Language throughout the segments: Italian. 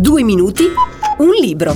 Due minuti, un libro.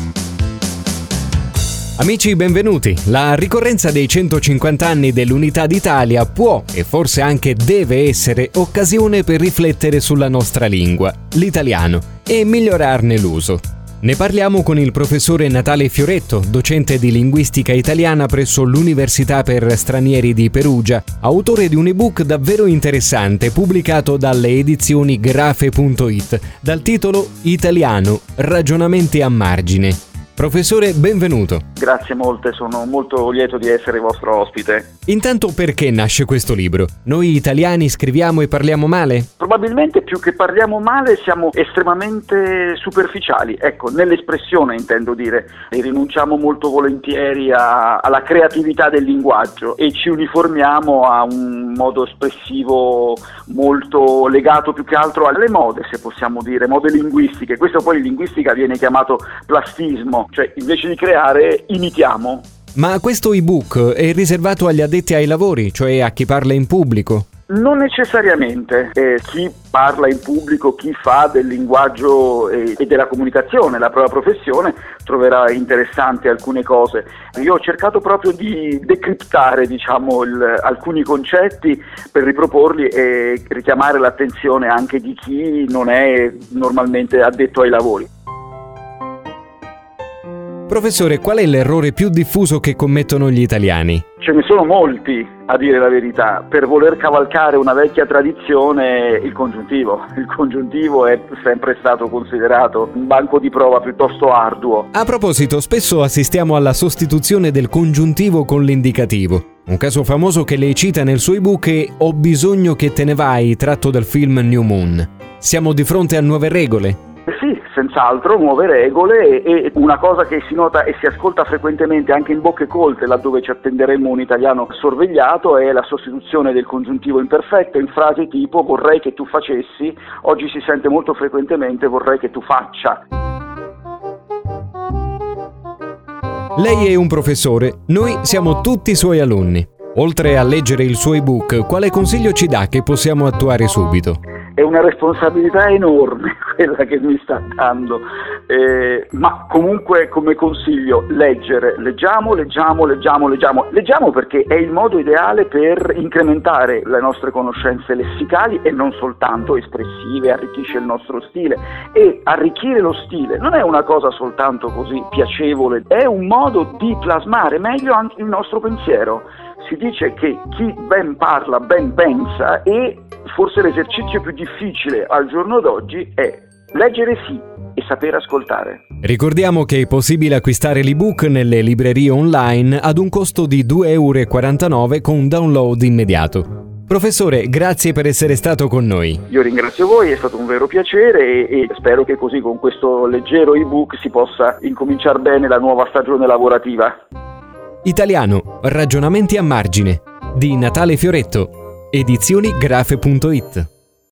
Amici, benvenuti. La ricorrenza dei 150 anni dell'Unità d'Italia può e forse anche deve essere occasione per riflettere sulla nostra lingua, l'italiano, e migliorarne l'uso. Ne parliamo con il professore Natale Fioretto, docente di linguistica italiana presso l'Università per Stranieri di Perugia, autore di un ebook davvero interessante pubblicato dalle edizioni grafe.it dal titolo Italiano, ragionamenti a margine. Professore, benvenuto. Grazie molte, sono molto lieto di essere vostro ospite. Intanto perché nasce questo libro? Noi italiani scriviamo e parliamo male? Probabilmente più che parliamo male siamo estremamente superficiali, ecco, nell'espressione intendo dire, e rinunciamo molto volentieri a, alla creatività del linguaggio e ci uniformiamo a un modo espressivo molto legato più che altro alle mode, se possiamo dire, mode linguistiche. Questo poi in linguistica viene chiamato plastismo cioè invece di creare imitiamo. Ma questo ebook è riservato agli addetti ai lavori, cioè a chi parla in pubblico? Non necessariamente. Eh, chi parla in pubblico, chi fa del linguaggio e, e, della comunicazione la propria professione, troverà interessanti alcune cose. Io ho cercato proprio di decriptare diciamo, il, alcuni concetti per riproporli e richiamare l'attenzione anche di chi non è normalmente addetto ai lavori. Professore, qual è l'errore più diffuso che commettono gli italiani? Ce ne sono molti, a dire la verità. Per voler cavalcare una vecchia tradizione, il congiuntivo. Il congiuntivo è sempre stato considerato un banco di prova piuttosto arduo. A proposito, spesso assistiamo alla sostituzione del congiuntivo con l'indicativo. Un caso famoso che lei cita nel suo ebook è Ho bisogno che te ne vai, tratto dal film New Moon. Siamo di fronte a nuove regole? Senz'altro, nuove regole e, una cosa che si nota e si ascolta frequentemente anche in bocche colte, laddove ci attenderemo un italiano sorvegliato, è la sostituzione del congiuntivo imperfetto in frasi tipo vorrei che tu facessi, oggi si sente molto frequentemente vorrei che tu faccia. Lei è un professore, noi siamo tutti suoi alunni. Oltre a leggere il suo ebook, quale consiglio ci dà che possiamo attuare subito? È una responsabilità enorme quella che mi sta dando, eh, ma comunque come consiglio leggere, leggiamo, leggiamo, leggiamo, leggiamo, leggiamo perché è il modo ideale per incrementare le nostre conoscenze lessicali e non soltanto espressive, arricchisce il nostro stile. E arricchire lo stile non è una cosa soltanto così piacevole, è un modo di plasmare meglio anche il nostro pensiero. Si dice che chi ben parla ben pensa e forse l'esercizio più difficile al giorno d'oggi è leggere sì e sapere ascoltare. Ricordiamo che è possibile acquistare l'ebook nelle librerie online ad un costo di 2,49 euro con un download immediato. Professore, grazie per essere stato con noi. Io ringrazio voi, è stato un vero piacere e, e spero che così con questo leggero ebook si possa incominciare bene la nuova stagione lavorativa. Italiano, ragionamenti a margine di Natale Fioretto edizionigrafe.it